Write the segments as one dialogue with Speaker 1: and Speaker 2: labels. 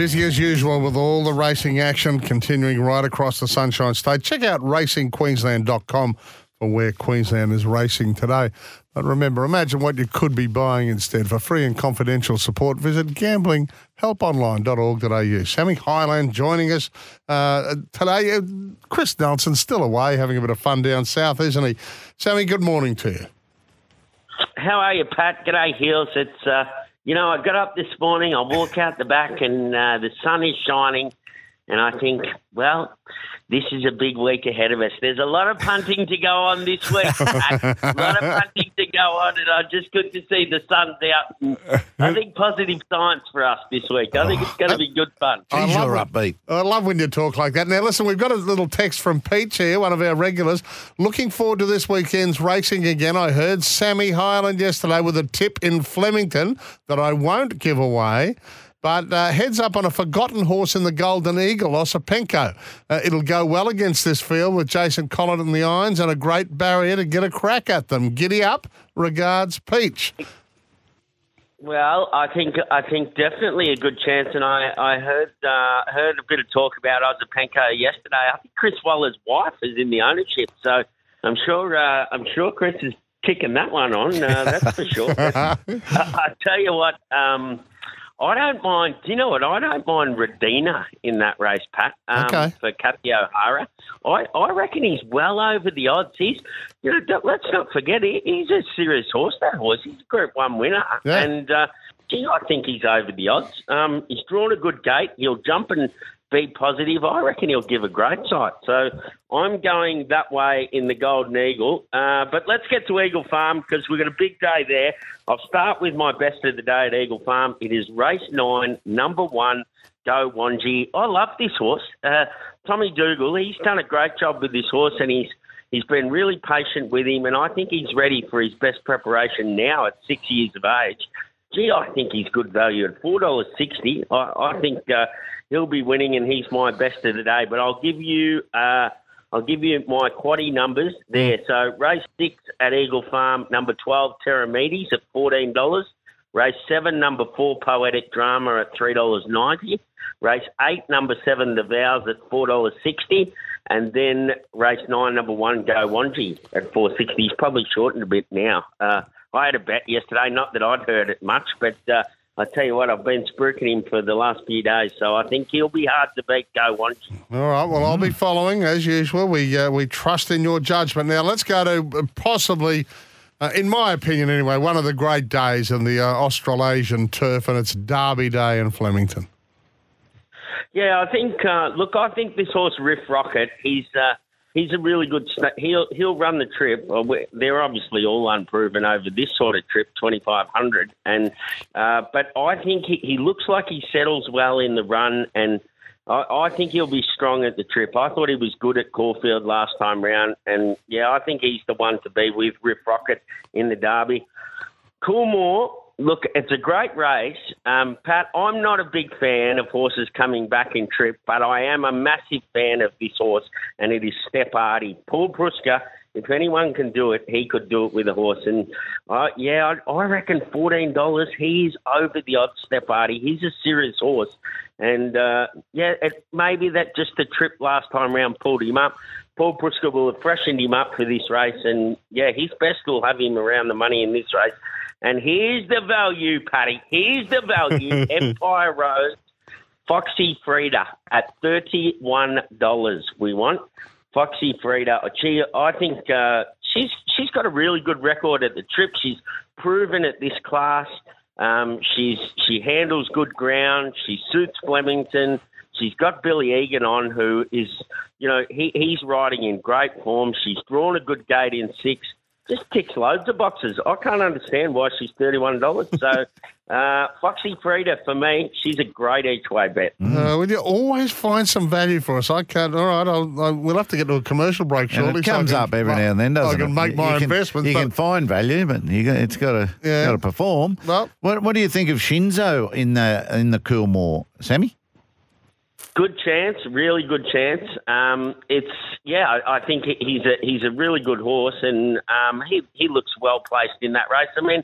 Speaker 1: Busy as usual with all the racing action continuing right across the Sunshine State. Check out racingqueensland.com for where Queensland is racing today. But remember, imagine what you could be buying instead. For free and confidential support, visit gamblinghelponline.org.au. Sammy Hyland joining us uh, today. Uh, Chris Nelson still away, having a bit of fun down south, isn't he? Sammy, good morning to you.
Speaker 2: How are you, Pat? G'day, Heals. It's uh, you know, I got up this morning, I walk out the back, and uh, the sun is shining, and I think, well, this is a big week ahead of us. There's a lot of punting to go on this week. a lot of punting to go on, and I just good to see the sun's out. I think positive signs for us this week. I think it's going to be good fun.
Speaker 1: I
Speaker 3: Geez,
Speaker 1: love
Speaker 3: you're
Speaker 1: it.
Speaker 3: upbeat.
Speaker 1: I love when you talk like that. Now, listen, we've got a little text from Peach here, one of our regulars. Looking forward to this weekend's racing again. I heard Sammy Hyland yesterday with a tip in Flemington that I won't give away. But uh, heads up on a forgotten horse in the Golden Eagle, Osipenko. Uh, it'll go well against this field with Jason Collett in the irons and a great barrier to get a crack at them. Giddy up. Regards, Peach.
Speaker 2: Well, I think I think definitely a good chance, and I I heard uh, heard a bit of talk about Osipenko yesterday. I think Chris Waller's wife is in the ownership, so I'm sure uh, I'm sure Chris is kicking that one on. Uh, that's for sure. I, I tell you what, um, I don't mind. Do you know what? I don't mind Redina in that race, Pat. Um,
Speaker 1: Okay.
Speaker 2: For Kathy O'Hare, I, I reckon he's well over the odds. He's, you know, let's not forget he, he's a serious horse. That horse. He's a Group One winner,
Speaker 1: Yeah.
Speaker 2: and uh, gee, I think he's over the odds. Um, he's drawn a good gate. He'll jump and be positive. I reckon he'll give a great sight. So I'm going that way in the Golden Eagle. Uh, but let's get to Eagle Farm because we've got a big day there. I'll start with my best of the day at Eagle Farm. It is race nine, number one. Go Wanji. I love this horse. Uh, Tommy Dougal, he's done a great job with this horse and he's he's been really patient with him and I think he's ready for his best preparation now at six years of age. Gee, I think he's good value at four dollars sixty. I, I think uh, he'll be winning, and he's my best of the day. But I'll give you, uh, I'll give you my quaddy numbers there. So race six at Eagle Farm, number twelve Terramedes at fourteen dollars. Race seven, number four Poetic Drama at three dollars ninety. Race eight, number seven The Vows at four dollars sixty. And then race nine, number one, Go Wanji at four sixty. He's probably shortened a bit now. Uh, I had a bet yesterday, not that I'd heard it much, but uh, I tell you what, I've been spruiking him for the last few days, so I think he'll be hard to beat. Go Wanji.
Speaker 1: All right. Well, I'll be following as usual. We uh, we trust in your judgment. Now let's go to uh, possibly, uh, in my opinion anyway, one of the great days in the uh, Australasian turf, and it's Derby Day in Flemington.
Speaker 2: Yeah, I think. Uh, look, I think this horse Riff Rocket. He's uh, he's a really good. He'll he'll run the trip. They're obviously all unproven over this sort of trip, twenty five hundred. And uh, but I think he, he looks like he settles well in the run, and I, I think he'll be strong at the trip. I thought he was good at Caulfield last time round, and yeah, I think he's the one to be with Riff Rocket in the Derby. Coolmore, look, it's a great race. Um, Pat, I'm not a big fan of horses coming back in trip, but I am a massive fan of this horse, and it is Step Artie. Paul Preusker, if anyone can do it, he could do it with a horse. And uh, yeah, I, I reckon $14, he's over the odds, Step Artie. He's a serious horse. And uh, yeah, it, maybe that just the trip last time round pulled him up. Paul Preusker will have freshened him up for this race, and yeah, his best will have him around the money in this race. And here's the value, Paddy. Here's the value. Empire Rose, Foxy Frida at thirty-one dollars. We want Foxy Frida. Gee, I think uh, she's she's got a really good record at the trip. She's proven at this class. Um, she's she handles good ground. She suits Flemington. She's got Billy Egan on, who is, you know, he, he's riding in great form. She's drawn a good gate in six. Just ticks loads of boxes. I can't understand why she's thirty-one dollars. So, uh, Foxy Frida for me, she's a great each-way bet.
Speaker 1: Uh, will you always find some value for us? I can't. All right, I'll, I, we'll have to get to a commercial break
Speaker 3: And
Speaker 1: shortly.
Speaker 3: it
Speaker 1: so
Speaker 3: comes
Speaker 1: can-
Speaker 3: up every now and then, doesn't it?
Speaker 1: I
Speaker 3: it?
Speaker 1: can make
Speaker 3: You-
Speaker 1: my
Speaker 3: you can,
Speaker 1: investments.
Speaker 3: You can find value, but you got, it's got to
Speaker 1: Yeah.
Speaker 3: got to perform.
Speaker 1: Well-
Speaker 3: what what do you think of Shinzo in the in the Coolmore, Sammy?
Speaker 2: Good chance, really good chance. Um, it's yeah, I, I think he's a he's a really good horse, and um, he he looks well placed in that race. I mean,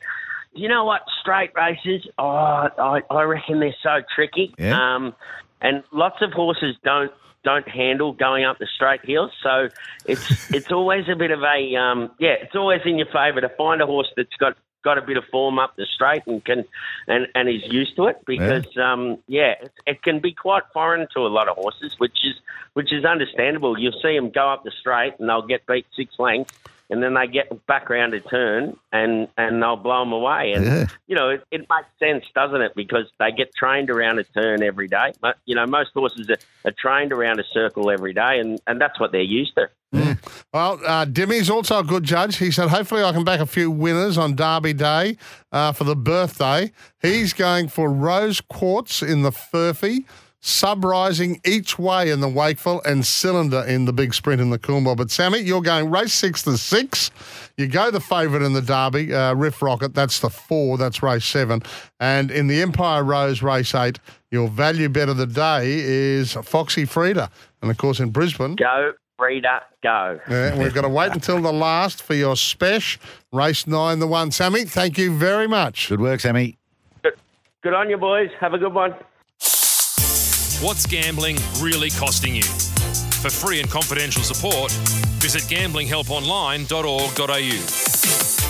Speaker 2: you know what? Straight races, oh, I, I reckon they're so tricky.
Speaker 3: Yeah.
Speaker 2: Um, and lots of horses don't don't handle going up the straight hills. So it's it's always a bit of a um, yeah, it's always in your favour to find a horse that's got got a bit of form up the straight and can and and is used to it because yeah, um, yeah it, it can be quite foreign to a lot of horses, which is which is understandable. You'll see them go up the straight and they'll get beat six lengths and then they get back around a turn and, and they'll blow them away. And,
Speaker 3: Yeah.
Speaker 2: you know, it, it makes sense, doesn't it? Because they get trained around a turn every day. But, you know, most horses are, are trained around a circle every day, and, and that's what they're used to.
Speaker 1: Well, uh, Dimmy's also a good judge. He said, hopefully, I can back a few winners on Derby Day uh, for the birthday. He's going for Rose Quartz in the Furphy, Sub Rising each way in the Wakeful, and Cylinder in the big sprint in the Coolmore. But, Sammy, you're going race six to six. You go the favourite in the Derby, uh, Riff Rocket. That's the four. That's race seven. And in the Empire Rose race eight, your value bet of the day is Foxy Frida. And, of course, in Brisbane.
Speaker 2: Go, Frida, go.
Speaker 1: Yeah, we've got to wait until the last for your special race nine, the one. Sammy, thank you very much.
Speaker 3: Good work, Sammy.
Speaker 2: Good, good on you, boys. Have a good one.
Speaker 4: What's gambling really costing you? For free and confidential support, visit gamblinghelponline.org.au.